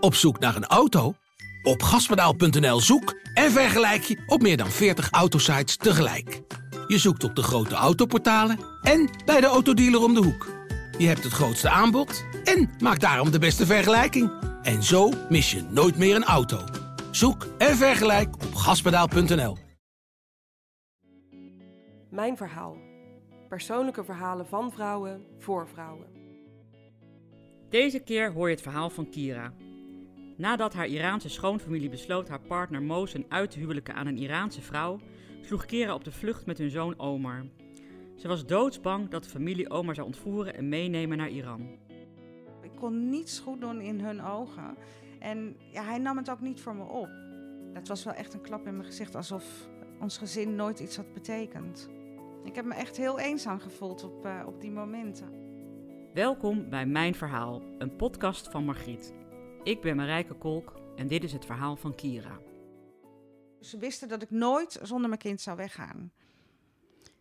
Op zoek naar een auto? Op gaspedaal.nl zoek en vergelijk je op meer dan 40 autosites tegelijk. Je zoekt op de grote autoportalen en bij de autodealer om de hoek. Je hebt het grootste aanbod en maakt daarom de beste vergelijking. En zo mis je nooit meer een auto. Zoek en vergelijk op gaspedaal.nl. Mijn verhaal. Persoonlijke verhalen van vrouwen voor vrouwen. Deze keer hoor je het verhaal van Kira. Nadat haar Iraanse schoonfamilie besloot haar partner Mosen uit te huwelijken aan een Iraanse vrouw, sloeg Kira op de vlucht met hun zoon Omar. Ze was doodsbang dat de familie Omar zou ontvoeren en meenemen naar Iran. Ik kon niets goed doen in hun ogen. En ja, hij nam het ook niet voor me op. Het was wel echt een klap in mijn gezicht, alsof ons gezin nooit iets had betekend. Ik heb me echt heel eenzaam gevoeld op, uh, op die momenten. Welkom bij Mijn Verhaal, een podcast van Margriet. Ik ben Marijke Kolk en dit is het verhaal van Kira. Ze wisten dat ik nooit zonder mijn kind zou weggaan.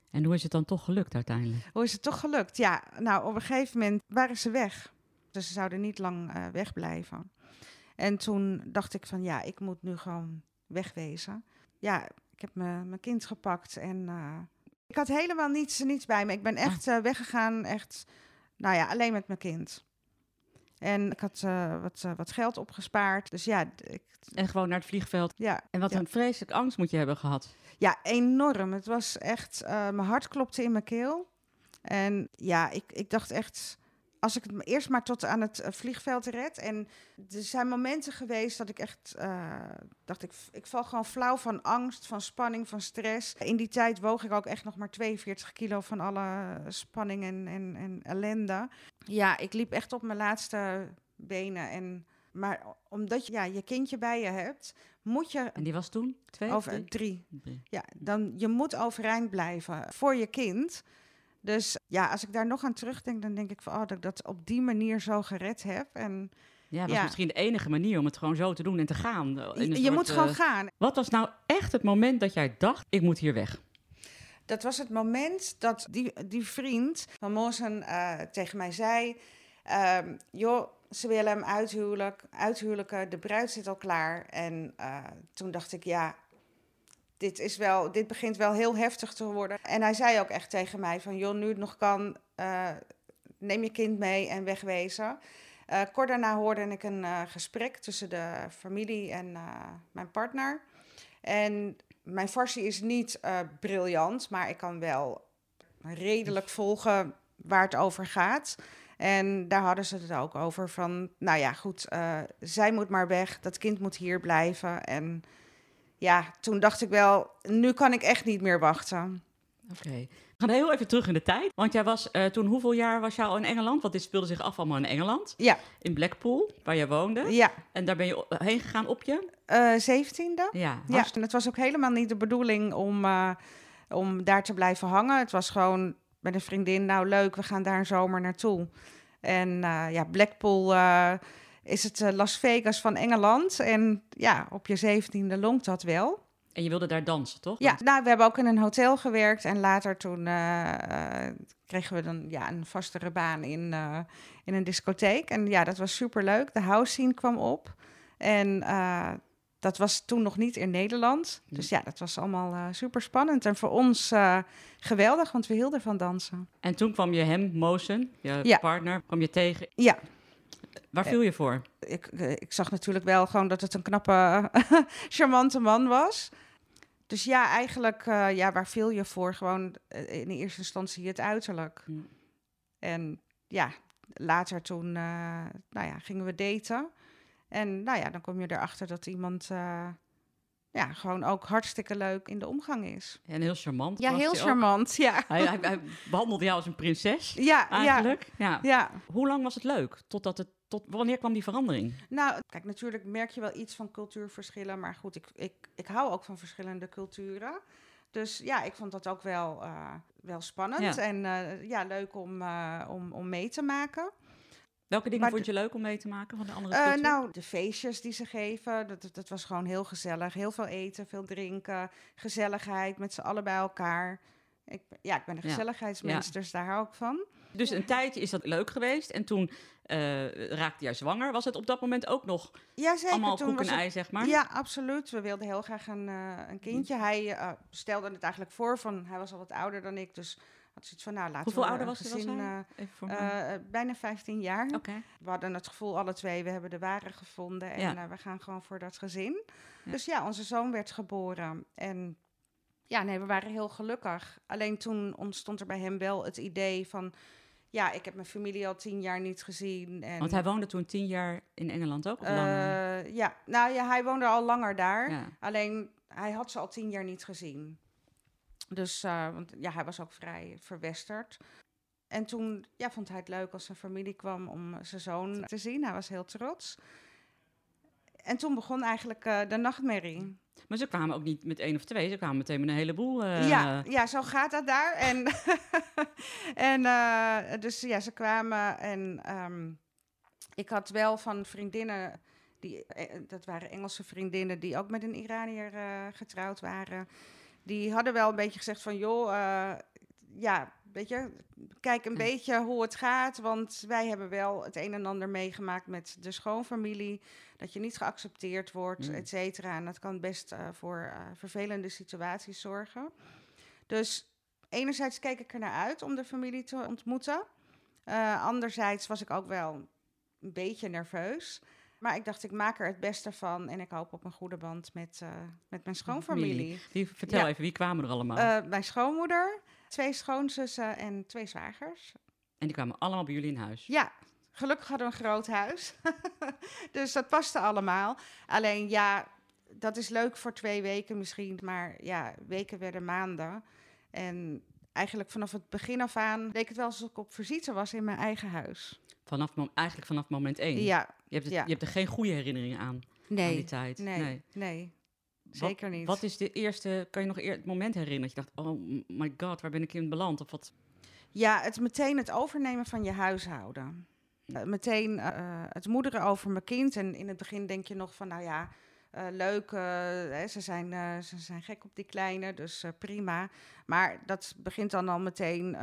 En hoe is het dan toch gelukt uiteindelijk? Hoe is het toch gelukt? Ja, nou, op een gegeven moment waren ze weg. Dus ze zouden niet lang uh, wegblijven. En toen dacht ik van, ja, ik moet nu gewoon wegwezen. Ja, ik heb mijn kind gepakt en uh, ik had helemaal niets, niets bij me. Ik ben echt uh, weggegaan, echt, nou ja, alleen met mijn kind. En ik had uh, wat, uh, wat geld opgespaard. Dus ja. Ik, en gewoon naar het vliegveld. Ja. En wat ja. een vreselijke angst moet je hebben gehad. Ja, enorm. Het was echt. Uh, mijn hart klopte in mijn keel. En ja, ik, ik dacht echt. Als ik het eerst maar tot aan het vliegveld red. En er zijn momenten geweest dat ik echt dacht, ik, ik val gewoon flauw van angst, van spanning, van stress. In die tijd woog ik ook echt nog maar 42 kilo van alle spanning en, en, en ellende. Ja, ik liep echt op mijn laatste benen. En, maar omdat je ja, je kindje bij je hebt, moet je... En die was toen twee? Over, drie. drie. drie. Ja, dan, je moet overeind blijven voor je kind. Dus ja, als ik daar nog aan terugdenk, dan denk ik van... Oh, dat ik dat op die manier zo gered heb. En, ja, dat was ja. misschien de enige manier om het gewoon zo te doen en te gaan. je soort, moet gewoon uh, gaan. Wat was nou echt het moment dat jij dacht, ik moet hier weg? Dat was het moment dat die, die vriend van Mosen uh, tegen mij zei... Uh, joh, ze willen hem uithuwelijk, uithuwelijken, de bruid zit al klaar. En uh, toen dacht ik, ja, dit, is wel, dit begint wel heel heftig te worden. En hij zei ook echt tegen mij van, joh, nu het nog kan, uh, neem je kind mee en wegwezen. Uh, kort daarna hoorde ik een uh, gesprek tussen de familie en mijn partner. En mijn farsi is niet briljant, maar ik kan wel redelijk volgen waar het over gaat. En daar hadden ze het ook over van, nou ja, goed, zij moet maar weg, dat kind moet hier blijven. En ja, toen dacht ik wel, nu kan ik echt niet meer wachten. Oké. Okay. We gaan heel even terug in de tijd. Want jij was uh, toen, hoeveel jaar was jij al in Engeland? Want dit speelde zich af allemaal in Engeland. Ja. In Blackpool, waar jij woonde. Ja. En daar ben je heen gegaan op je? Zeventiende. Uh, ja. ja. En het was ook helemaal niet de bedoeling om, uh, om daar te blijven hangen. Het was gewoon met een vriendin, nou leuk, we gaan daar een zomer naartoe. En ja, Blackpool is het Las Vegas van Engeland. En ja, op je zeventiende longt dat wel. En je wilde daar dansen, toch? Ja, nou, we hebben ook in een hotel gewerkt. En later toen uh, uh, kregen we dan ja, een vastere baan in, uh, in een discotheek. En ja, dat was superleuk. De house scene kwam op. En dat was toen nog niet in Nederland. Dus ja, dat was allemaal super spannend. En voor ons geweldig, want we hielden van dansen. En toen kwam je hem, Mosen, je ja. partner, kwam je tegen. Ja. Waar viel je voor? Ik, ik zag natuurlijk wel gewoon dat het een knappe, charmante man was. Dus ja, eigenlijk, uh, ja, waar viel je voor? Gewoon uh, in eerste instantie het uiterlijk. Mm. En ja, later toen, uh, nou ja, gingen we daten. En nou ja, dan kom je erachter dat iemand, ja, gewoon ook hartstikke leuk in de omgang is. En heel charmant. Ja, heel charmant, ook. ja. Hij, hij, hij, behandelde jou als een prinses, ja, eigenlijk. Ja, ja. ja. Hoe lang was het leuk, totdat het tot wanneer kwam die verandering? Nou, kijk, natuurlijk merk je wel iets van cultuurverschillen. Maar goed, ik, ik, ik hou ook van verschillende culturen. Dus ja, ik vond dat ook wel, uh, wel spannend. Ja. En uh, ja, leuk om, uh, om, om mee te maken. Welke dingen maar vond je leuk om mee te maken van de andere cultuur? nou, de feestjes die ze geven, dat, dat was gewoon heel gezellig. Heel veel eten, veel drinken, gezelligheid met z'n allen bij elkaar. Ik, ja, ik ben een gezelligheidsmens, ja. dus daar hou ik van. Dus een tijdje is dat leuk geweest. En toen eh, raakte jij zwanger. Was het op dat moment ook nog Ja, zeker. allemaal toen koek en het- ei, zeg maar? Ja, absoluut. We wilden heel graag een, eh, een kindje. Hij eh, stelde het eigenlijk voor van, hij was al wat ouder dan ik, dus had zoiets van, nou laten Hoeveel we ouder was, gezin, eh, Even voor mij. eh, bijna 15 jaar. We hadden het gevoel alle twee, we hebben de ware gevonden en Ja. eh, we gaan gewoon voor dat gezin. Ja. Dus ja, onze zoon werd geboren en ja, nee, we waren heel gelukkig. Alleen toen ontstond er bij hem wel het idee van, ja, ik heb mijn familie al tien jaar niet gezien. En, Want hij woonde toen tien jaar in Engeland ook? Of langer? eh, ja, nou ja, hij woonde al langer daar. Ja. Alleen hij had ze al tien jaar niet gezien. Dus, eh, want ja, hij was ook vrij verwesterd. En toen ja, vond hij het leuk als zijn familie kwam om zijn zoon te zien. Hij was heel trots. En toen begon eigenlijk eh, de nachtmerrie. Maar ze kwamen ook niet met één of twee, ze kwamen meteen met een heleboel. eh, Ja, ja, zo gaat dat daar. En, en dus ja, ze kwamen en ehm, ik had wel van vriendinnen, die, dat waren Engelse vriendinnen die ook met een Iranier getrouwd waren. Die hadden wel een beetje gezegd van, joh, eh, ja, weet je, kijk een Ja. beetje hoe het gaat. Want wij hebben wel het een en ander meegemaakt met de schoonfamilie. Dat je niet geaccepteerd wordt, Mm. et cetera. En dat kan best eh, voor eh, vervelende situaties zorgen. Dus enerzijds keek ik er naar uit om de familie te ontmoeten. Anderzijds was ik ook wel een beetje nerveus. Maar ik dacht, ik maak er het beste van. En ik hoop op een goede band met, eh, met mijn schoonfamilie. Wie, vertel Ja. even, wie kwamen er allemaal? Eh, mijn schoonmoeder, twee schoonzussen en twee zwagers. en die kwamen allemaal bij jullie in huis? Ja, gelukkig hadden we een groot huis. dus dat paste allemaal. Alleen ja, dat is leuk voor twee weken misschien. Maar ja, weken werden maanden. En eigenlijk vanaf het begin af aan leek het wel alsof ik op visite was in mijn eigen huis. Vanaf, eigenlijk vanaf moment één? Ja, Je hebt, het- ja. je hebt er geen goede herinneringen aan, aan die nee, tijd? nee, nee, zeker niet. Wat is de eerste, kan je nog eer, het moment herinneren dat je dacht, oh my god, waar ben ik in beland? Of wat? Ja, het meteen het overnemen van je huishouden. Eh, meteen eh, het moederen over mijn kind. En in het begin denk je nog van, nou ja, eh, leuk, hè, ze, zijn, ze zijn gek op die kleine, dus prima. Maar dat begint dan al meteen,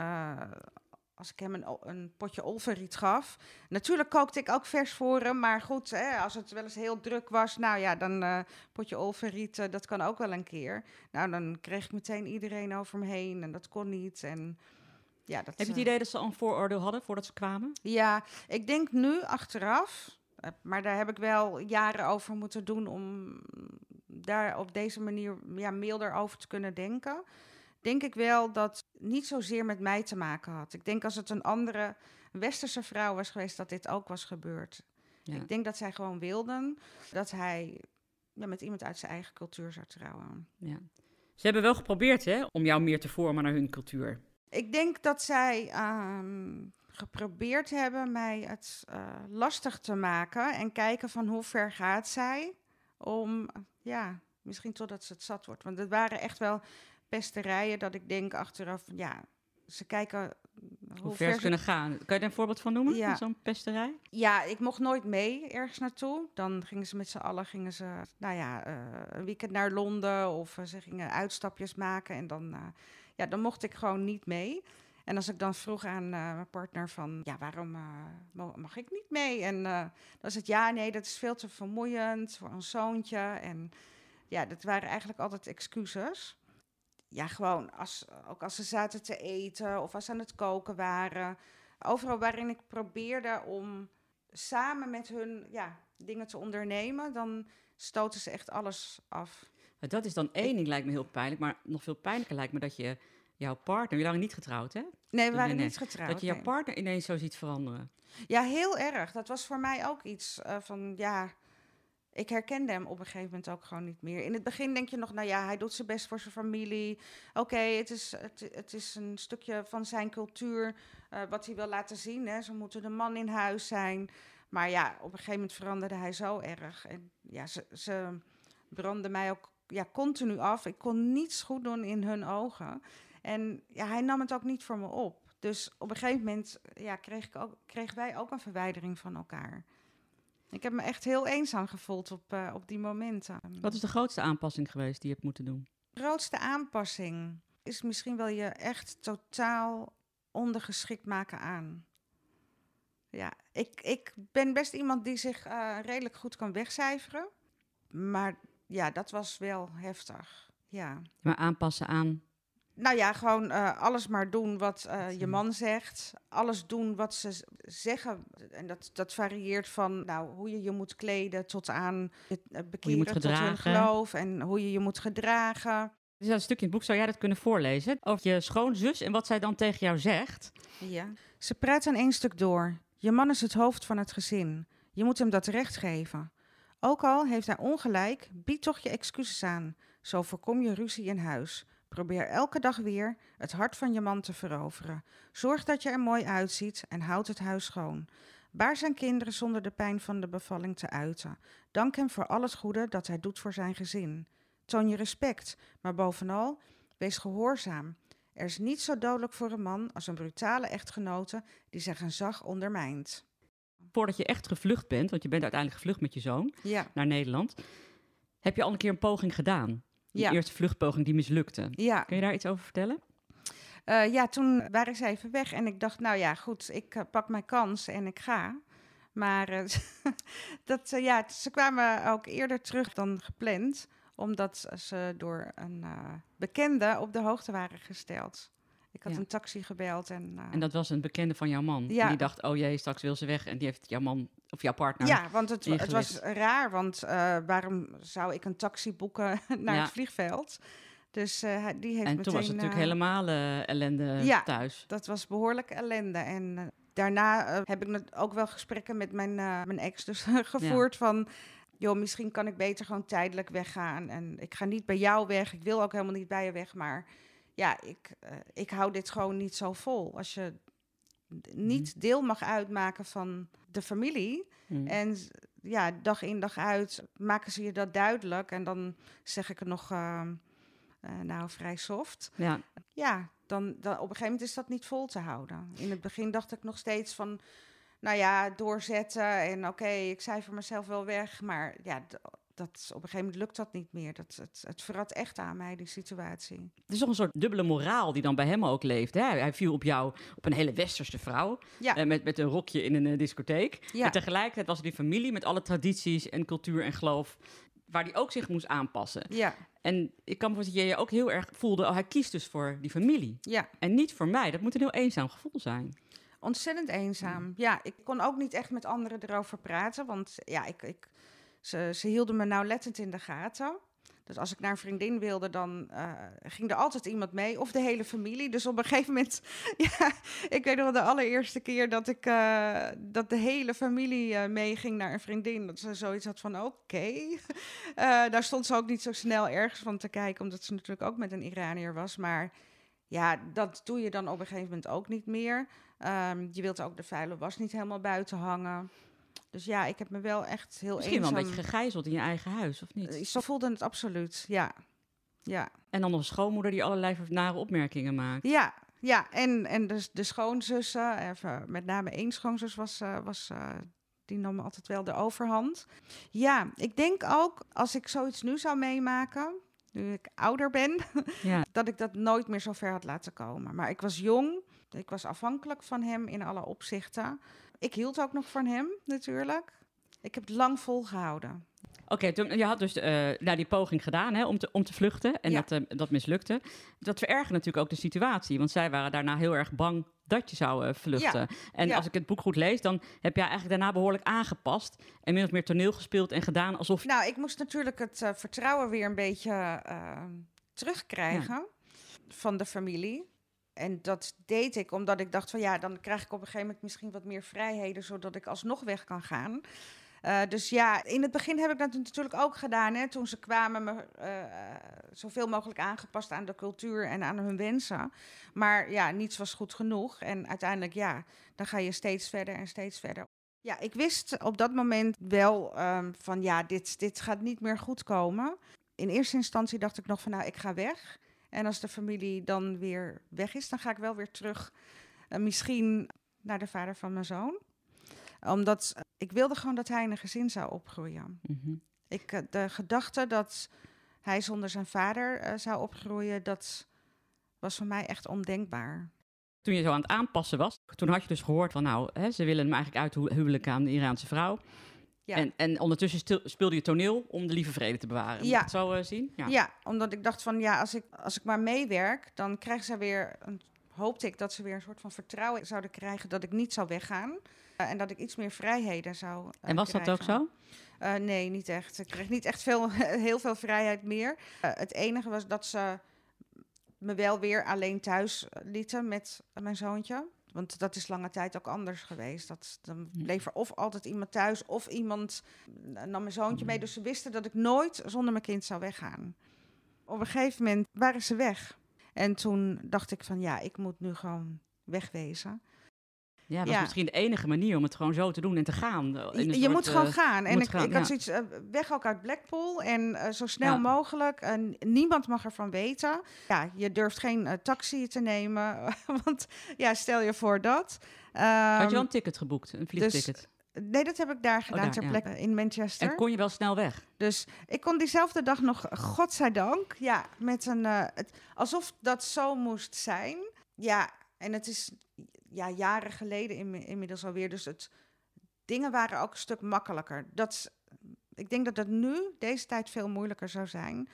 als ik hem een, een potje olverriet gaf. Natuurlijk kookte ik ook vers voor hem, maar goed, hè, als het wel eens heel druk was, nou ja, dan eh potje olverriet, eh, dat kan ook wel een keer. Nou, dan kreeg ik meteen iedereen over me heen en dat kon niet. En ja, dat, Heb je het eh, idee dat ze al een vooroordeel hadden voordat ze kwamen? ja, ik denk nu achteraf, maar daar heb ik wel jaren over moeten doen om daar op deze manier ja, milder over te kunnen denken. Denk ik wel dat niet zozeer met mij te maken had. Ik denk als het een andere westerse vrouw was geweest, dat dit ook was gebeurd. Ja. Ik denk dat zij gewoon wilden dat hij ja, met iemand uit zijn eigen cultuur zou trouwen. ja. Ze hebben wel geprobeerd hè, om jou meer te vormen naar hun cultuur. Ik denk dat zij ehm, geprobeerd hebben mij het eh, lastig te maken en kijken van hoe ver gaat zij om, ja, misschien totdat ze het zat wordt. Want het waren echt wel pesterijen dat ik denk achteraf, ja, ze kijken Hoe, ver ze kunnen gaan. Kan je er een voorbeeld van noemen? Ja. Van Zo'n pesterij? Ja, ik mocht nooit mee ergens naartoe. Dan gingen ze met z'n allen, gingen ze, nou ja, eh, een weekend naar Londen of eh, ze gingen uitstapjes maken. En dan, eh, ja, dan mocht ik gewoon niet mee. En als ik dan vroeg aan mijn partner van, ja, waarom mag ik niet mee? En dan was het, ja, nee, dat is veel te vermoeiend voor ons zoontje. En ja, dat waren eigenlijk altijd excuses. Ja, gewoon, als, ook als ze zaten te eten of als ze aan het koken waren. Overal waarin ik probeerde om samen met hun ja, dingen te ondernemen, dan stoten ze echt alles af. Dat is dan één ding, lijkt me heel pijnlijk. Maar nog veel pijnlijker lijkt me dat je jouw partner... Jullie waren niet getrouwd, hè? Nee, we waren nee. niet getrouwd. dat je jouw partner ineens zo ziet veranderen. Ja, heel erg. Dat was voor mij ook iets eh, van, ja, ik herkende hem op een gegeven moment ook gewoon niet meer. In het begin denk je nog, nou ja, hij doet zijn best voor zijn familie. Oké, het, is, het, is een stukje van zijn cultuur eh, wat hij wil laten zien. Hè. Ze moeten de man in huis zijn. Maar ja, op een gegeven moment veranderde hij zo erg. En ja, ze, ze brandden mij ook ja, continu af. Ik kon niets goed doen in hun ogen. En ja, hij nam het ook niet voor me op. Dus op een gegeven moment ja, kreeg kregen wij ook een verwijdering van elkaar. Ik heb me echt heel eenzaam gevoeld op, eh, op die momenten. Wat is de grootste aanpassing geweest die je hebt moeten doen? De grootste aanpassing is misschien wel je echt totaal ondergeschikt maken aan. Ja, ik, ik ben best iemand die zich eh, redelijk goed kan wegcijferen. Maar ja, dat was wel heftig. Ja. Maar aanpassen aan. Nou ja, gewoon eh, alles maar doen wat eh, je man zegt. Alles doen wat ze zeggen. En dat, dat varieert van nou, hoe je je moet kleden tot aan het eh, bekeren tot hun geloof. En hoe je je moet gedragen. Er is een stukje in het boek, zou jij dat kunnen voorlezen? Over je schoonzus en wat zij dan tegen jou zegt. Ja. Ze praat aan één stuk door. Je man is het hoofd van het gezin. Je moet hem dat recht geven. Ook al heeft hij ongelijk, bied toch je excuses aan. Zo voorkom je ruzie in huis. Probeer elke dag weer het hart van je man te veroveren. Zorg dat je er mooi uitziet en houd het huis schoon. Baar zijn kinderen zonder de pijn van de bevalling te uiten. Dank hem voor al het goede dat hij doet voor zijn gezin. Toon je respect, maar bovenal, wees gehoorzaam. Er is niets zo dodelijk voor een man als een brutale echtgenote die zijn gezag ondermijnt. Voordat je echt gevlucht bent, want je bent uiteindelijk gevlucht met je zoon Ja, naar Nederland, heb je al een keer een poging gedaan. Die Ja. eerste vluchtpoging die mislukte. ja. Kun je daar iets over vertellen? Eh, ja, toen waren ze even weg en ik dacht, nou ja, goed, ik eh, pak mijn kans en ik ga. Maar eh, dat, ja, ze kwamen ook eerder terug dan gepland, omdat ze door een bekende op de hoogte waren gesteld. Ik had Ja. een taxi gebeld en... eh, En dat was een bekende van jouw man. Ja. En die dacht, oh jee, straks wil ze weg. En die heeft jouw man of jouw partner. ja, want het, het was raar, want eh, waarom zou ik een taxi boeken naar Ja. het vliegveld? Dus eh, die heeft en meteen... toen was het natuurlijk helemaal ellende Ja. thuis. Dat was behoorlijk ellende. En daarna heb ik ook wel gesprekken met mijn, mijn ex dus gevoerd van... joh, misschien kan ik beter gewoon tijdelijk weggaan. En ik ga niet bij jou weg. Ik wil ook helemaal niet bij je weg. Maar ja, ik, eh, ik hou dit gewoon niet zo vol. Als je d- niet deel mag uitmaken van de familie... Mm. En ja, dag in dag uit maken ze je dat duidelijk. En dan zeg ik het nog, eh, eh, nou, vrij soft. Ja, Ja, dan, dan op een gegeven moment is dat niet vol te houden. In het begin dacht ik nog steeds van, nou ja, doorzetten en oké, ik cijfer mezelf wel weg. Maar ja, dat, op een gegeven moment lukt dat niet meer. Dat, het, het verrat echt aan mij, die situatie. het is toch een soort dubbele moraal die dan bij hem ook leeft. Hè? Hij viel op jou, op een hele westerse vrouw. Ja, eh, met, met een rokje in een eh, discotheek. ja, En tegelijkertijd was er die familie met alle tradities en cultuur en geloof. Waar die ook zich moest aanpassen. ja, En ik kan me voorstellen dat je je ook heel erg voelde. Oh, hij kiest dus voor die familie. ja. En niet voor mij. Dat moet een heel eenzaam gevoel zijn. Ontzettend eenzaam. Ja, ik kon ook niet echt met anderen erover praten, want ja, ik, ik, ze, ze hielden me nauwlettend in de gaten. Dus als ik naar een vriendin wilde, dan eh, ging er altijd iemand mee, of de hele familie. Dus op een gegeven moment, ja, ik weet nog wel de allereerste keer dat ik eh, dat de hele familie eh, meeging naar een vriendin. Dat ze zoiets had van oké. Daar stond ze ook niet zo snel ergens van te kijken, omdat ze natuurlijk ook met een Iranier was. Maar ja, dat doe je dan op een gegeven moment ook niet meer. Ehm, je wilt ook de vuile was niet helemaal buiten hangen. Dus ja, ik heb me wel echt heel Misschien wel een beetje gegijzeld in je eigen huis, of niet? Eh, Zo voelde het absoluut, ja. Ja, En dan nog een schoonmoeder die allerlei nare opmerkingen maakt. ja, ja. En, en dus de schoonzussen, even, met name één schoonzus was... eh, was eh, die nam altijd wel de overhand. Ja, ik denk ook als ik zoiets nu zou meemaken, nu ik ouder ben, Ja. dat ik dat nooit meer zo ver had laten komen. Maar ik was jong, ik was afhankelijk van hem in alle opzichten. Ik hield ook nog van hem, natuurlijk. Ik heb het lang volgehouden. Oké, toen je had dus nou, die poging gedaan hè, om, te, om te vluchten. En Ja. dat, eh, dat mislukte. Dat verergerde natuurlijk ook de situatie. Want zij waren daarna heel erg bang dat je zou eh, vluchten. En Ja. als ik het boek goed lees, dan heb jij eigenlijk daarna behoorlijk aangepast. En min of meer toneel gespeeld en gedaan alsof... Nou, ik moest natuurlijk het vertrouwen weer een beetje terugkrijgen van de familie. En dat deed ik omdat ik dacht van ja, dan krijg ik op een gegeven moment misschien wat meer vrijheden, zodat ik alsnog weg kan gaan. Eh, dus ja, in het begin heb ik dat natuurlijk ook gedaan. Hè, toen ze kwamen, me eh, zoveel mogelijk aangepast aan de cultuur en aan hun wensen. Maar ja, niets was goed genoeg. En uiteindelijk, ja, dan ga je steeds verder en steeds verder. Ja, ik wist op dat moment wel ehm, van ja, dit, dit gaat niet meer goed komen. In eerste instantie dacht ik nog van nou, ik ga weg. En als de familie dan weer weg is, dan ga ik wel weer terug. eh, misschien naar de vader van mijn zoon. Omdat eh, ik wilde gewoon dat hij in een gezin zou opgroeien. Mhm. Ik, eh, de gedachte dat hij zonder zijn vader zou opgroeien, dat was voor mij echt ondenkbaar. Toen je zo aan het aanpassen was, toen had je dus gehoord van nou, hè, ze willen hem eigenlijk uithuwelijken aan de Iraanse vrouw. Ja. En, en ondertussen stil- speelde je toneel om de lieve vrede te bewaren. Moet Ja. het zo eh, zien? Ja. omdat ik dacht van ja, als ik, als ik maar meewerk, dan krijgen ze weer, een, hoopte ik dat ze weer een soort van vertrouwen zouden krijgen dat ik niet zou weggaan. Eh, en dat ik iets meer vrijheden zou eh, En was dat ook zo? Nee, niet echt. Ik kreeg niet echt veel, heel veel vrijheid meer. Het enige was dat ze me wel weer alleen thuis lieten met mijn zoontje. Want dat is lange tijd ook anders geweest. Dat, dan bleef er of altijd iemand thuis of iemand eh, nam mijn zoontje mee. Mm. Dus ze wisten dat ik nooit zonder mijn kind zou weggaan. Op een gegeven moment waren ze weg. En toen dacht ik van ja, ik moet nu gewoon wegwezen. Ja, dat Ja. misschien de enige manier om het gewoon zo te doen en te gaan. Een Je, soort, moet gewoon eh, gaan. En ik, gaan, ik had zoiets, eh, weg ook uit Blackpool en eh, zo snel Ja. mogelijk. En niemand mag ervan weten. Ja, je durft geen eh, taxi te nemen, want ja, stel je voor dat. Had je Ehm, wel een ticket geboekt, een vliegticket? nee, dat heb ik daar gedaan, daar, ter ja. plekke in Manchester. en kon je wel snel weg? Dus ik kon diezelfde dag nog, godzijdank, ja, met een, eh, het, alsof dat zo moest zijn. Ja, en het is ja, jaren geleden inmi- inmiddels alweer. Dus het, dingen waren ook een stuk makkelijker. Dat, ik denk dat dat nu, deze tijd, veel moeilijker zou zijn.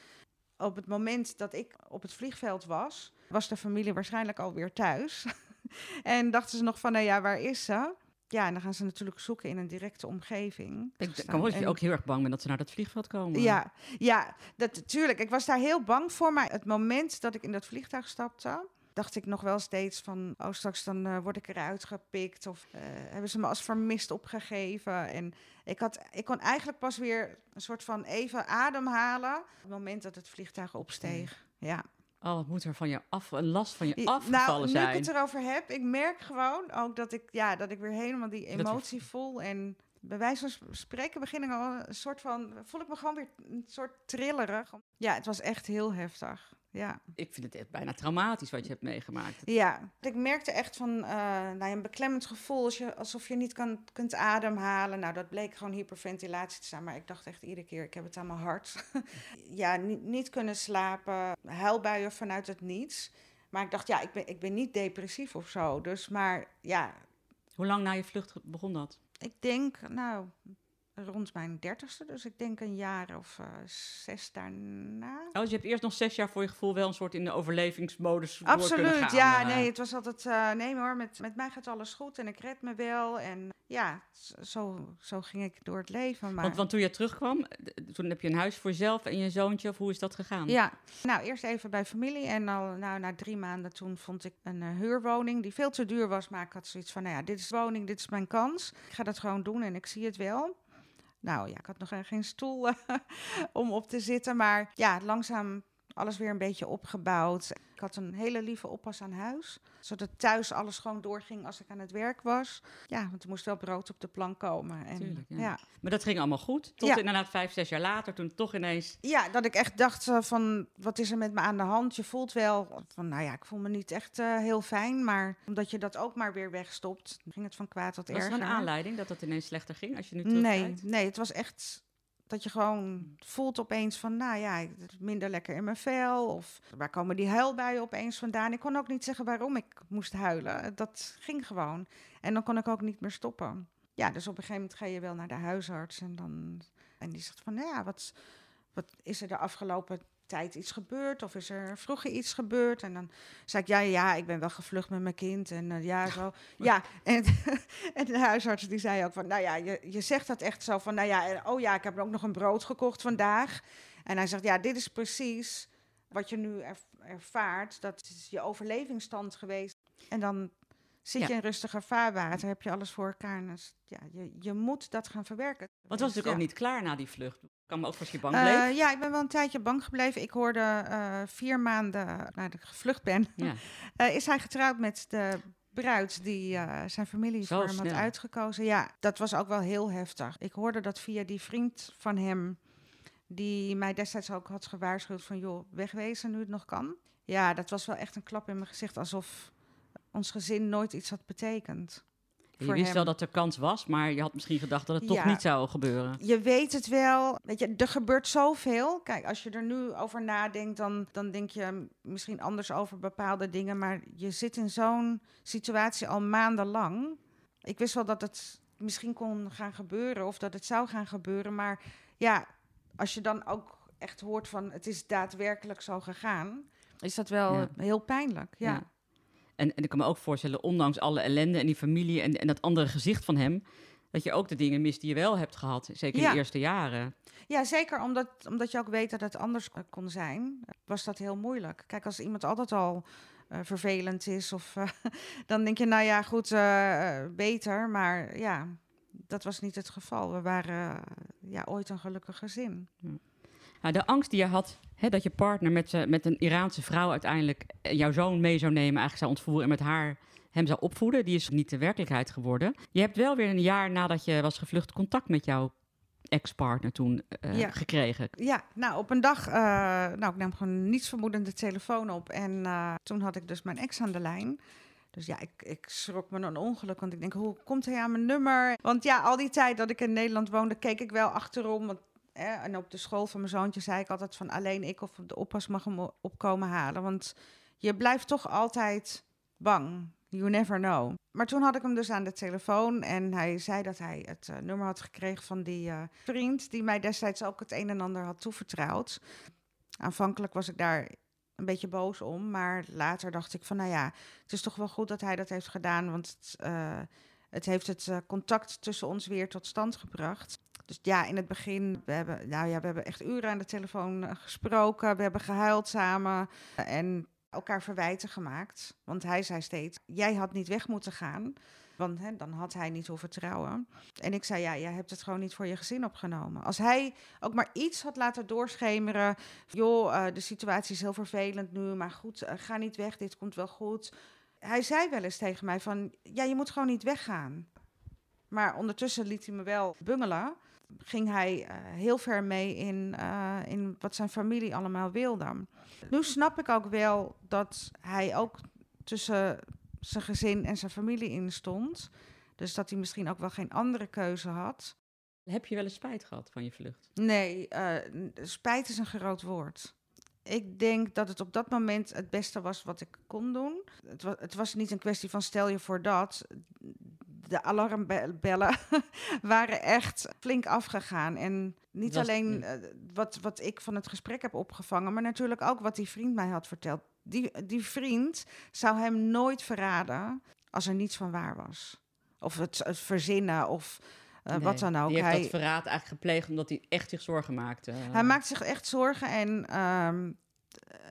Op het moment dat ik op het vliegveld was, was de familie waarschijnlijk alweer thuis. en dachten ze nog van, nou ja, waar is ze? Ja, en dan gaan ze natuurlijk zoeken in een directe omgeving. Ik kan wel dat je ook heel erg bang bent dat ze naar dat vliegveld komen. ja, ja, dat tuurlijk. Ik was daar heel bang voor, maar het moment dat ik in dat vliegtuig stapte, dacht ik nog wel steeds van, oh straks dan eh, word ik eruit gepikt of eh, hebben ze me als vermist opgegeven. En ik, had, ik kon eigenlijk pas weer een soort van even ademhalen op het moment dat het vliegtuig opsteeg. Ja. Oh, wat moet er van je af, een last van je afgevallen nou, nu zijn? ik het erover heb, ik merk gewoon ook dat ik, ja, dat ik weer helemaal die we- emotie voel. En bij wijze van sp- spreken begin ik al een soort van, voel ik me gewoon weer een soort trillerig. Ja, het was echt heel heftig. Ja. Ik vind het echt bijna traumatisch wat je hebt meegemaakt. Ja, ik merkte echt van eh, nou een beklemmend gevoel, als je, alsof je niet kan, kunt ademhalen. Nou, dat bleek gewoon hyperventilatie te zijn, maar ik dacht echt iedere keer, ik heb het aan mijn hart. ja, niet, niet kunnen slapen, huilbuien vanuit het niets. Maar ik dacht, ja, ik ben, ik ben niet depressief of zo. Dus, maar ja, Hoe lang na je vlucht begon dat? ik denk, nou, rond mijn dertigste. Dus ik denk een jaar of eh, zes daarna. Oh, dus je hebt eerst nog zes jaar voor je gevoel wel een soort in de overlevingsmodus Absoluut, gaan, ja, eh. nee, het was altijd, eh, nee hoor, met, met mij gaat alles goed en ik red me wel. En ja, zo, zo ging ik door het leven. Maar... Want, want toen je terugkwam, toen heb je een huis voor jezelf en je zoontje, of hoe is dat gegaan? Ja, nou eerst even bij familie en al nou, na drie maanden toen vond ik een huurwoning die veel te duur was. Maar ik had zoiets van, nou ja, dit is de woning, dit is mijn kans. Ik ga dat gewoon doen en ik zie het wel. Nou ja, ik had nog geen stoel eh, om op te zitten, maar ja, langzaam alles weer een beetje opgebouwd. Ik had een hele lieve oppas aan huis, zodat thuis alles gewoon doorging als ik aan het werk was. Ja, want er moest wel brood op de plank komen. En, Tuurlijk, ja. ja. Maar dat ging allemaal goed, tot Ja. inderdaad vijf, zes jaar later, toen toch ineens... Ja, dat ik echt dacht eh, van, wat is er met me aan de hand? Je voelt wel van, nou ja, ik voel me niet echt eh, heel fijn. Maar omdat je dat ook maar weer wegstopt, ging het van kwaad tot Was er erger. een aanleiding dat het ineens slechter ging, als je nu Nee, terugkijkt? nee, het was echt dat je gewoon voelt opeens van, nou ja, het is minder lekker in mijn vel. Of waar komen die huilbuien opeens vandaan? Ik kon ook niet zeggen waarom ik moest huilen. Dat ging gewoon. En dan kon ik ook niet meer stoppen. Ja, dus op een gegeven moment ga je wel naar de huisarts. En, dan, en die zegt van, nou ja, wat, wat is er de afgelopen tijd iets gebeurd? Of is er vroeger iets gebeurd? En dan zei ik, ja, ja, ik ben wel gevlucht met mijn kind. En eh, ja, zo. Ja, en, en de huisarts die zei ook van, nou ja, je, je zegt dat echt zo van, nou ja, en, oh ja, ik heb ook nog een brood gekocht vandaag. En hij zegt, ja, dit is precies wat je nu erv- ervaart. Dat is je overlevingsstand geweest. En dan zit Ja. je in rustiger vaarwater, heb je alles voor elkaar. En dus, ja, je, je moet dat gaan verwerken. Want het was natuurlijk Ja. ook niet klaar na die vlucht. Kan me ook als je bang Eh, bleef. ja, ik ben wel een tijdje bang gebleven. Ik hoorde eh, vier maanden nadat ik gevlucht ben, Ja. eh, is hij getrouwd met de bruid die eh, zijn familie Zo voor hem had uitgekozen. Ja, dat was ook wel heel heftig. Ik hoorde dat via die vriend van hem, die mij destijds ook had gewaarschuwd van joh, wegwezen nu het nog kan. Ja, dat was wel echt een klap in mijn gezicht, alsof ons gezin nooit iets had betekend. Je wist hem. wel dat er kans was, maar je had misschien gedacht dat het toch niet zou gebeuren. Je weet het wel. Weet je, er gebeurt zoveel. Kijk, als je er nu over nadenkt, dan, dan denk je misschien anders over bepaalde dingen. Maar je zit in zo'n situatie al maandenlang. Ik wist wel dat het misschien kon gaan gebeuren of dat het zou gaan gebeuren. Maar ja, als je dan ook echt hoort van het is daadwerkelijk zo gegaan, is dat wel Ja. heel pijnlijk. Ja. Ja. En, en ik kan me ook voorstellen, ondanks alle ellende en die familie en, en dat andere gezicht van hem, dat je ook de dingen mist die je wel hebt gehad, zeker in Ja. de eerste jaren. Ja, zeker omdat, omdat je ook weet dat het anders kon zijn, was dat heel moeilijk. Kijk, als iemand altijd al eh, vervelend is, of, eh, dan denk je, nou ja, goed, eh, beter. Maar ja, dat was niet het geval. We waren ja, ooit een gelukkig gezin. Nou, de angst die je had, hè, dat je partner met, met een Iraanse vrouw uiteindelijk eh, jouw zoon mee zou nemen, eigenlijk zou ontvoeren en met haar hem zou opvoeden, die is niet de werkelijkheid geworden. Je hebt wel weer een jaar nadat je was gevlucht contact met jouw ex-partner toen eh, Ja. gekregen. Ja, nou, op een dag, eh, nou, ik nam gewoon niets vermoedend de telefoon op. En toen had ik dus mijn ex aan de lijn. Dus ja, ik, ik schrok me een ongeluk, want ik denk, hoe komt hij aan mijn nummer? Want ja, al die tijd dat ik in Nederland woonde, keek ik wel achterom. Want, en op de school van mijn zoontje zei ik altijd van alleen ik of de oppas mag hem opkomen halen. Want je blijft toch altijd bang. You never know. Maar toen had ik hem dus aan de telefoon en hij zei dat hij het eh, nummer had gekregen van die eh, vriend die mij destijds ook het een en ander had toevertrouwd. Aanvankelijk was ik daar een beetje boos om, maar later dacht ik van nou ja, het is toch wel goed dat hij dat heeft gedaan, want het, eh, het heeft het contact tussen ons weer tot stand gebracht. Dus ja, in het begin, we hebben, nou ja, we hebben echt uren aan de telefoon eh, gesproken, we hebben gehuild samen eh, en elkaar verwijten gemaakt. Want hij zei steeds, jij had niet weg moeten gaan, want hè, dan had hij niet hoeven trouwen. En ik zei, ja, jij hebt het gewoon niet voor je gezin opgenomen. Als hij ook maar iets had laten doorschemeren, joh, eh, de situatie is heel vervelend nu, maar goed, ga niet weg, dit komt wel goed. Hij zei wel eens tegen mij van, ja, je moet gewoon niet weggaan. Maar ondertussen liet hij me wel bungelen. Ging hij eh, heel ver mee in, eh, in wat zijn familie allemaal wilde. Nu snap ik ook wel dat hij ook tussen zijn gezin en zijn familie in stond. Dus dat hij misschien ook wel geen andere keuze had. Heb je wel eens spijt gehad van je vlucht? Nee, eh, spijt is een groot woord. Ik denk dat het op dat moment het beste was wat ik kon doen. Het, het was niet een kwestie van stel je voor dat. De alarmbellen waren echt flink afgegaan. En niet Was- alleen eh, wat, wat ik van het gesprek heb opgevangen, maar natuurlijk ook wat die vriend mij had verteld. Die, die vriend zou hem nooit verraden als er niets van waar was. Of het, het verzinnen of eh, Nee, wat dan ook. Die heeft Hij- dat verraad eigenlijk gepleegd omdat hij echt zich zorgen maakte. hij maakt zich echt zorgen en ehm,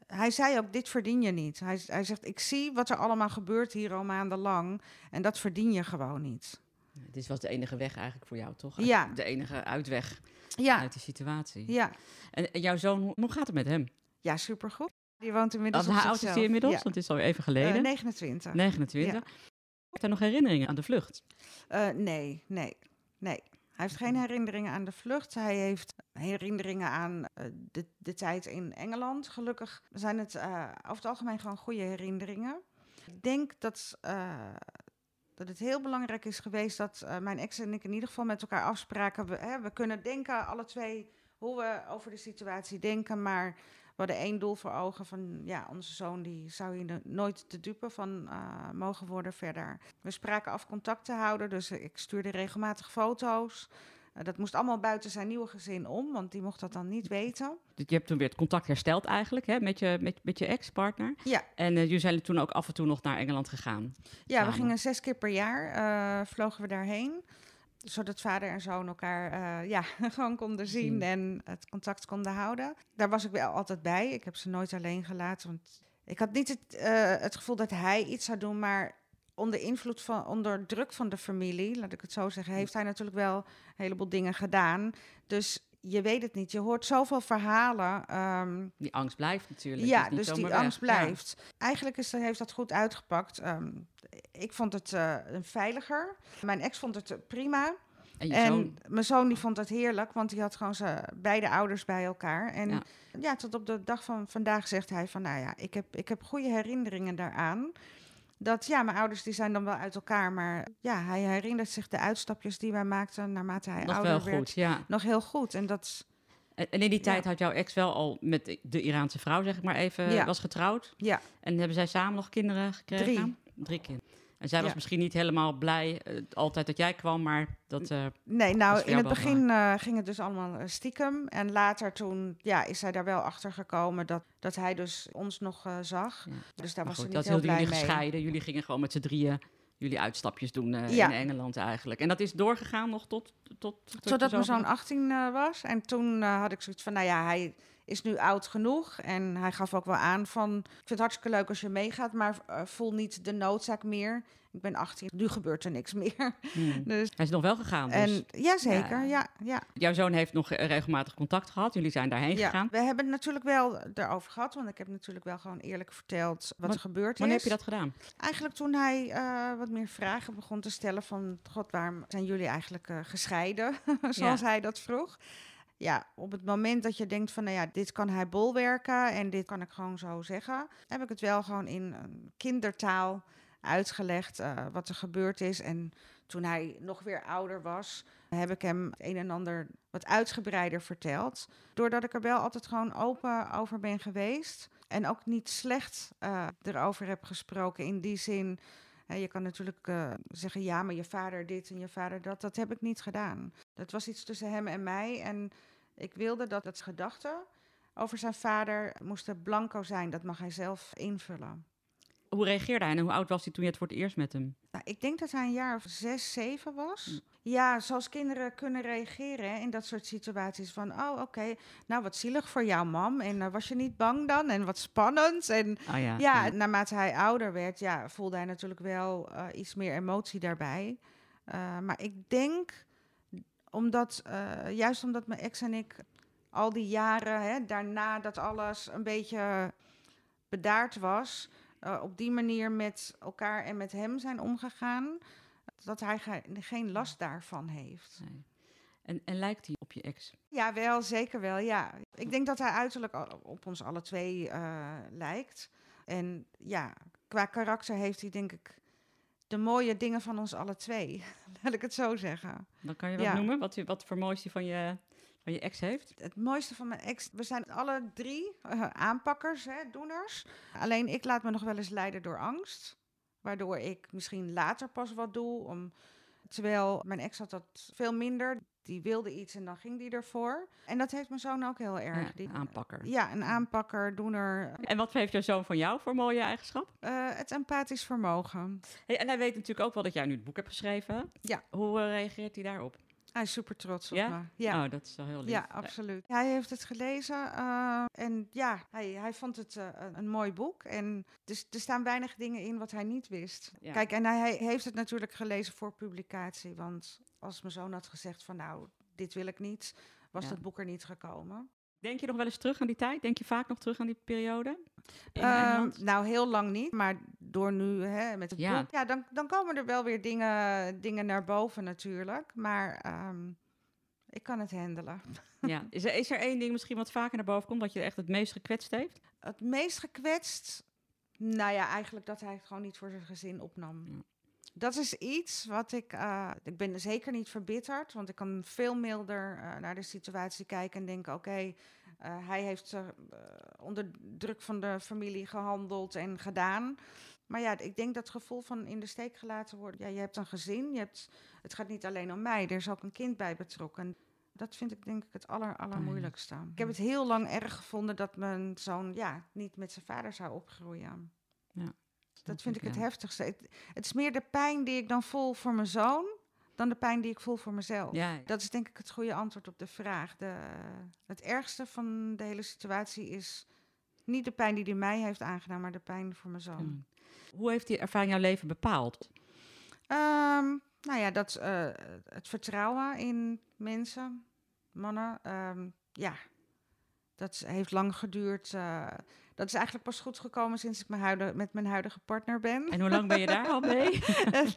hij zei ook, dit verdien je niet. Hij, hij zegt, ik zie wat er allemaal gebeurt hier al maandenlang en dat verdien je gewoon niet. Dit was de enige weg eigenlijk voor jou, toch? Ja. De enige uitweg Ja, uit die situatie. ja, En, en jouw zoon, hoe, gaat het met hem? ja supergoed. Die woont inmiddels Hoe oud is hij inmiddels? Ja. Want het is al even geleden. Eh, 29. 29. Ja. Heeft hij nog herinneringen aan de vlucht? Eh, nee, nee, nee. Hij heeft geen herinneringen aan de vlucht. Hij heeft herinneringen aan eh, de, de tijd in Engeland. Gelukkig zijn het eh, over het algemeen gewoon goede herinneringen. Ik denk dat, eh, dat het heel belangrijk is geweest dat mijn ex en ik in ieder geval met elkaar afspraken. We, hè, we kunnen denken, alle twee, hoe we over de situatie denken. Maar hadden één doel voor ogen van, ja, onze zoon die zou hier no- nooit te dupe van eh, mogen worden verder. We spraken af contact te houden, dus ik stuurde regelmatig foto's. Eh, dat moest allemaal buiten zijn nieuwe gezin om, want die mocht dat dan niet weten. Dus je hebt toen weer het contact hersteld eigenlijk hè, met je, met, met je ex-partner. Ja, En eh, jullie zijn toen ook af en toe nog naar Engeland gegaan. ja Samen. we gingen zes keer per jaar, vlogen we daarheen. Zodat vader en zoon elkaar eh, ja, gewoon konden zien Zien. en het contact konden houden. Daar was ik wel altijd bij. Ik heb ze nooit alleen gelaten. Want ik had niet het, eh, het gevoel dat hij iets zou doen, maar onder invloed van, onder druk van de familie, laat ik het zo zeggen, heeft hij natuurlijk wel een heleboel dingen gedaan. Dus je weet het niet. Je hoort zoveel verhalen. ehm, Die angst blijft natuurlijk. ja, dus die weg. angst blijft. Eigenlijk is, dat- heeft dat goed uitgepakt. Ehm, ik vond het eh, een veiliger. Mijn ex vond het eh, prima. En je en zoon, mijn zoon die vond het heerlijk, want die had gewoon zijn beide ouders bij elkaar. En Ja. ja. tot op de dag van vandaag zegt hij van, nou ja, ik heb, ik heb goede herinneringen daaraan. Dat ja, mijn ouders die zijn dan wel uit elkaar, maar ja, hij herinnert zich de uitstapjes die wij maakten naarmate hij Nog ouder wel werd. goed, ja. Nog heel goed. En dat, En en in die tijd Ja. had jouw ex wel al met de Iraanse vrouw, zeg ik maar even, Ja. was getrouwd. ja, En hebben zij samen nog kinderen gekregen? Drie. Drie kinderen. En zij was Ja. misschien niet helemaal blij eh, altijd dat jij kwam, maar dat... eh, Nee, nou, in het begin eh, ging het dus allemaal stiekem. En later toen ja, is zij daar wel achter gekomen dat, dat hij dus ons nog zag. ja. Dus daar Maar was goed, ze niet heel blij jullie mee. gescheiden. Jullie gingen gewoon met z'n drieën jullie uitstapjes doen Ja. in Engeland eigenlijk. En dat is doorgegaan nog tot... tot, tot Totdat je mijn zo- zoon 18 eh, was. En toen had ik zoiets van, nou ja, hij is nu oud genoeg. En hij gaf ook wel aan van, ik vind het hartstikke leuk als je meegaat, maar eh, voel niet de noodzaak meer. Ik ben 18, nu gebeurt er niks meer. Hmm. Dus, Hij is nog wel gegaan, dus. en ja, zeker, Ja. ja, ja. Jouw zoon heeft nog eh, regelmatig contact gehad. Jullie zijn daarheen ja. gegaan. We hebben het natuurlijk wel erover gehad, want ik heb natuurlijk wel gewoon eerlijk verteld wat Wa- er gebeurd Wanneer is. heb je dat gedaan? Eigenlijk toen hij eh, wat meer vragen begon te stellen van... God, waarom zijn jullie eigenlijk gescheiden? Zoals Ja. hij dat vroeg. Ja, op het moment dat je denkt van... Nou ja, dit kan hij bolwerken en dit kan ik gewoon zo zeggen... heb ik het wel gewoon in kindertaal uitgelegd eh, wat er gebeurd is. En toen hij nog weer ouder was... heb ik hem het een en ander wat uitgebreider verteld. Doordat ik er wel altijd gewoon open over ben geweest... En ook niet slecht eh, erover heb gesproken in die zin. je kan natuurlijk eh, zeggen, ja, maar je vader dit en je vader dat. Dat heb ik niet gedaan. Dat was iets tussen hem en mij. En ik wilde dat het gedachten over zijn vader moesten blanco zijn. Dat mag hij zelf invullen. Hoe reageerde hij en hoe oud was hij toen je het voor het eerst met hem? Nou, ik denk dat hij een jaar of zes, zeven was. Hm. Ja, zoals kinderen kunnen reageren hè, in dat soort situaties. Van, oh, oké, nou wat zielig voor jou, mam. En eh, was je niet bang dan? En wat spannend. En Ah ja. ja, naarmate hij ouder werd, ja, voelde hij natuurlijk wel eh, iets meer emotie daarbij. Eh, maar ik denk, omdat, eh, juist omdat mijn ex en ik al die jaren hè, daarna dat alles een beetje bedaard was, eh, op die manier met elkaar en met hem zijn omgegaan, dat hij ge- geen last daarvan heeft. Nee. En, en lijkt hij op je ex? Ja, wel, zeker wel, ja. Ik denk dat hij uiterlijk op ons alle twee eh, lijkt. En ja, qua karakter heeft hij denk ik de mooie dingen van ons alle twee. Laat ik het zo zeggen. Dan kan je wat Ja. noemen wat, wat voor moois hij van je, van je ex heeft? Het mooiste van mijn ex, we zijn alle drie eh, aanpakkers, hè, doeners. Alleen ik laat me nog wel eens leiden door angst. Waardoor ik misschien later pas wat doe. Om, terwijl mijn ex had dat veel minder. Die wilde iets en dan ging die ervoor. En dat heeft mijn zoon ook heel erg. Ja, Die- aanpakker. Ja, een aanpakker, doener. En wat heeft jouw zoon van jou voor mooie eigenschap? Eh, het empathisch vermogen. Hey, en hij weet natuurlijk ook wel dat jij nu het boek hebt geschreven. Ja. Hoe eh, reageert hij daarop? Hij is super trots op Ja? me. Ja. Oh, dat is wel heel lief. Ja, absoluut. Hij heeft het gelezen eh, en ja, hij, hij vond het eh, een- mooi boek. En dus, er staan weinig dingen in wat hij niet wist. Ja. Kijk, en hij heeft het natuurlijk gelezen voor publicatie. Want als mijn zoon had gezegd van nou, dit wil ik niet, was dat boek er niet gekomen. Denk je nog wel eens terug aan die tijd? Denk je vaak nog terug aan die periode? Ehm, nou, heel lang niet. Maar door nu hè, met het Ja. boek, ja, dan, dan komen er wel weer dingen, dingen naar boven natuurlijk. Maar ehm, ik kan het handelen. ja. is, er, is er één ding misschien wat vaker naar boven komt... dat je echt het meest gekwetst heeft? Het meest gekwetst, nou ja, eigenlijk dat hij het gewoon niet voor zijn gezin opnam. Ja. Dat is iets wat ik, eh, ik ben zeker niet verbitterd, want ik kan veel milder eh, naar de situatie kijken en denken, oké, eh, hij heeft onder druk van de familie gehandeld en gedaan. Maar ja, ik denk dat gevoel van in de steek gelaten worden. Ja, je hebt een gezin, je hebt, het gaat niet alleen om mij, er is ook een kind bij betrokken. Dat vind ik denk ik het aller, allermoeilijkste. Ik heb het heel lang erg gevonden dat mijn zoon ja, niet met zijn vader zou opgroeien. Dat vind ik het heftigste. Het, het is meer de pijn die ik dan voel voor mijn zoon dan de pijn die ik voel voor mezelf. Ja, Dat is denk ik het goede antwoord op de vraag. De, het ergste van de hele situatie is niet de pijn die hij mij heeft aangedaan, maar de pijn voor mijn zoon. Hoe heeft die ervaring jouw leven bepaald? Ehm, nou ja, dat, eh, het vertrouwen in mensen, mannen. ehm, ja, dat heeft lang geduurd. eh, dat is eigenlijk pas goed gekomen sinds ik mijn huidige, met mijn huidige partner ben. En hoe lang ben je daar al mee?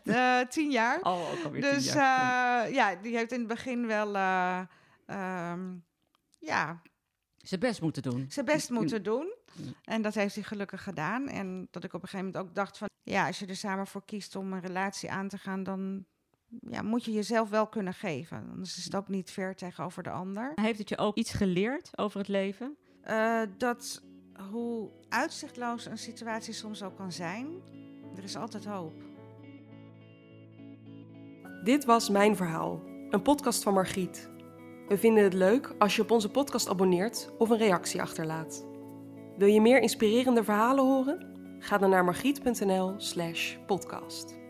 Eh, tien jaar. Oh, ook alweer Dus tien jaar. eh, ja, die heeft in het begin wel eh, ehm, ja, Zijn best moeten doen. zijn best moeten doen. En dat heeft hij gelukkig gedaan. En dat ik op een gegeven moment ook dacht van... ja, als je er samen voor kiest om een relatie aan te gaan... dan ja, moet je jezelf wel kunnen geven. Anders is het ook niet ver tegenover de ander. Heeft het je ook iets geleerd over het leven? Uh, dat hoe uitzichtloos een situatie soms ook kan zijn, er is altijd hoop. Dit was Mijn Verhaal, een podcast van Margriet. We vinden het leuk als je op onze podcast abonneert of een reactie achterlaat. Wil je meer inspirerende verhalen horen? Ga dan naar margriet.nl/podcast.